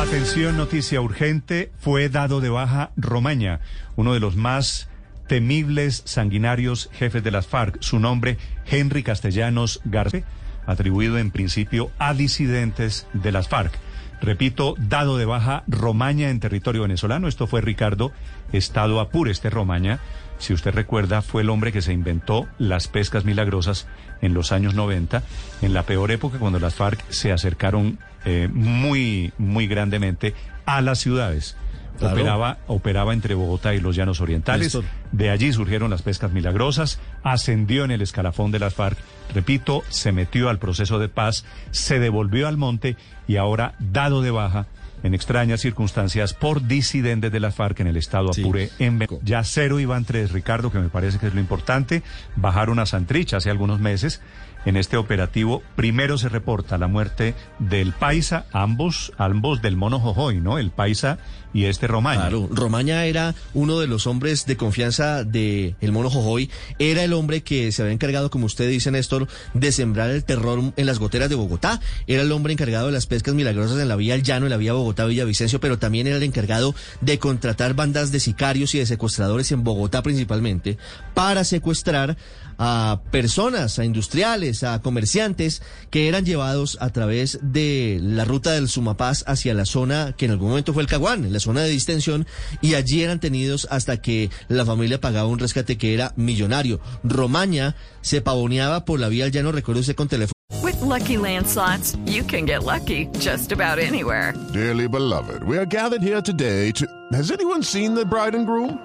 Atención, noticia urgente. Fue dado de baja Romaña, uno de los más temibles, sanguinarios jefes de las FARC. Su nombre, Henry Castellanos García, atribuido en principio a disidentes de las FARC. Repito, dado de baja Romaña en territorio venezolano. Esto fue Ricardo Estado Apure, este Romaña. Si usted recuerda, fue el hombre que se inventó las pescas milagrosas en los años 90, en la peor época cuando las FARC se acercaron eh, muy, muy grandemente a las ciudades. Claro. Operaba, operaba entre Bogotá y los Llanos Orientales. De allí surgieron las pescas milagrosas, ascendió en el escalafón de las FARC, repito, se metió al proceso de paz, se devolvió al monte y ahora, dado de baja, en extrañas circunstancias, por disidentes de las FARC en el estado Apure. Sí. En ya cero iban tres, Ricardo, que me parece que es lo importante. Bajaron a Santrich hace algunos meses. En este operativo, primero se reporta la muerte del Paisa, ambos, ambos del mono Jojoy, ¿no? El Paisa y este Romaña. Claro, Romaña era uno de los hombres de confianza de mono Jojoy. Era el hombre que se había encargado, como usted dice, Néstor, de sembrar el terror en las goteras de Bogotá. Era el hombre encargado de las pescas milagrosas en la vía El Llano, en la vía Bogotá-Villavicencio, pero también era el encargado de contratar bandas de sicarios y de secuestradores en Bogotá principalmente para secuestrar a personas, a industriales, a comerciantes que eran llevados a través de la ruta del Sumapaz hacia la zona que en algún momento fue el Caguán, la zona de distensión, y allí eran tenidos hasta que la familia pagaba un rescate que era millonario. Romaña se pavoneaba por la vía al llano, recuerdo usted con teléfono. With lucky landslots, you can get lucky just about anywhere. Dearly beloved, we are gathered here today to. Has anyone seen the bride and groom?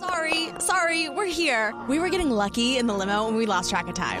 Sorry, sorry, we're here. We were getting lucky in the limo and we lost track of time.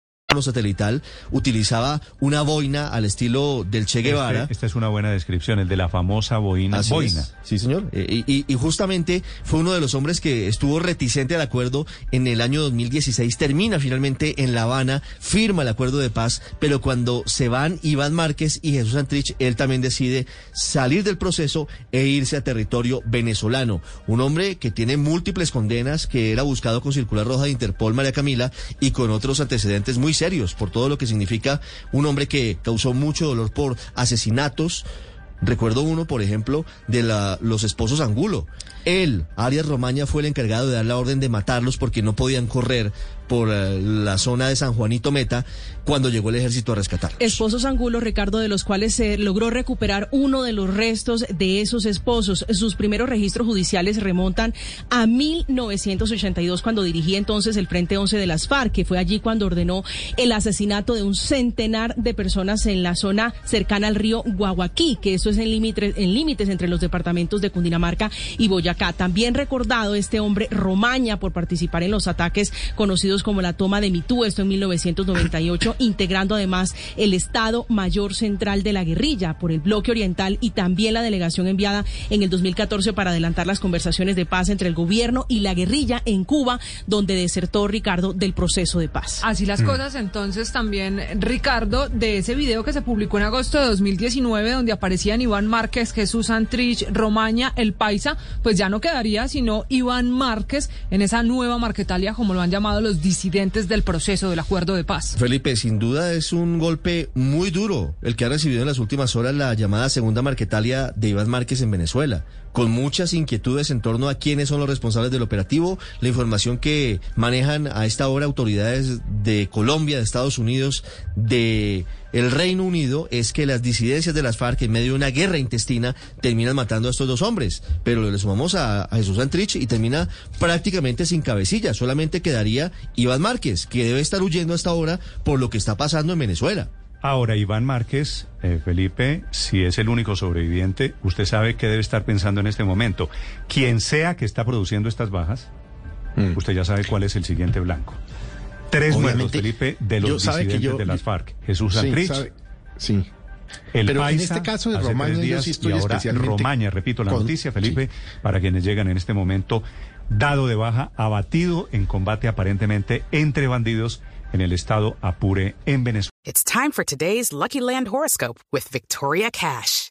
Satelital utilizaba una boina al estilo del Che Guevara. Este, esta es una buena descripción, el de la famosa boina. Así boina. Es. Sí, señor. Eh, y, y, justamente fue uno de los hombres que estuvo reticente al acuerdo en el año 2016. Termina finalmente en La Habana, firma el acuerdo de paz, pero cuando se van Iván Márquez y Jesús Santrich, él también decide salir del proceso e irse a territorio venezolano. Un hombre que tiene múltiples condenas, que era buscado con circular roja de Interpol, María Camila, y con otros antecedentes muy por todo lo que significa un hombre que causó mucho dolor por asesinatos. Recuerdo uno, por ejemplo, de la, los esposos Angulo. Él, Arias Romaña, fue el encargado de dar la orden de matarlos porque no podían correr por la zona de San Juanito Meta cuando llegó el ejército a rescatarlos. Esposos Angulo, Ricardo, de los cuales se logró recuperar uno de los restos de esos esposos. Sus primeros registros judiciales remontan a 1982, cuando dirigía entonces el Frente 11 de las FARC, que fue allí cuando ordenó el asesinato de un centenar de personas en la zona cercana al río Guaguaquí, que eso es en límites, en límites entre los departamentos de Cundinamarca y Boyacá. También recordado este hombre Romaña por participar en los ataques conocidos como la toma de Mitú, esto en 1998, integrando además el Estado Mayor Central de la Guerrilla por el bloque oriental y también la delegación enviada en el 2014 para adelantar las conversaciones de paz entre el gobierno y la guerrilla en Cuba, donde desertó Ricardo del proceso de paz. Así las cosas entonces también, Ricardo, de ese video que se publicó en agosto de 2019, donde aparecían Iván Márquez, Jesús Santrich, Romaña, El Paisa, pues ya no quedaría sino Iván Márquez en esa nueva Marquetalia, como lo han llamado los disidentes del proceso del acuerdo de paz. Felipe, sin duda es un golpe muy duro el que ha recibido en las últimas horas la llamada segunda Marquetalia de Iván Márquez en Venezuela, con muchas inquietudes en torno a quiénes son los responsables del operativo, la información que manejan a esta hora autoridades de Colombia, de Estados Unidos, de el Reino Unido es que las disidencias de las FARC en medio de una guerra intestina terminan matando a estos dos hombres, pero le sumamos a, a Jesús Santrich y termina prácticamente sin cabecilla, solamente quedaría Iván Márquez, que debe estar huyendo hasta ahora por lo que está pasando en Venezuela. Ahora, Iván Márquez, eh, Felipe, si es el único sobreviviente, usted sabe qué debe estar pensando en este momento. Quien sea que está produciendo estas bajas, Mm. usted ya sabe cuál es el siguiente blanco. Tres muertos, Felipe, de yo- los que disidentes yo- de las FARC. Jesús Sí, Santrich, sabe- sí. el Pero en este caso de Romaña, yo días, sí estoy y ahora especialmente Romaña, repito la con- noticia, Felipe, para quienes llegan en este momento, dado de baja, abatido en combate aparentemente entre bandidos en el estado Apure, en Venezuela. It's time for today's Lucky Land horoscope with Victoria Cash.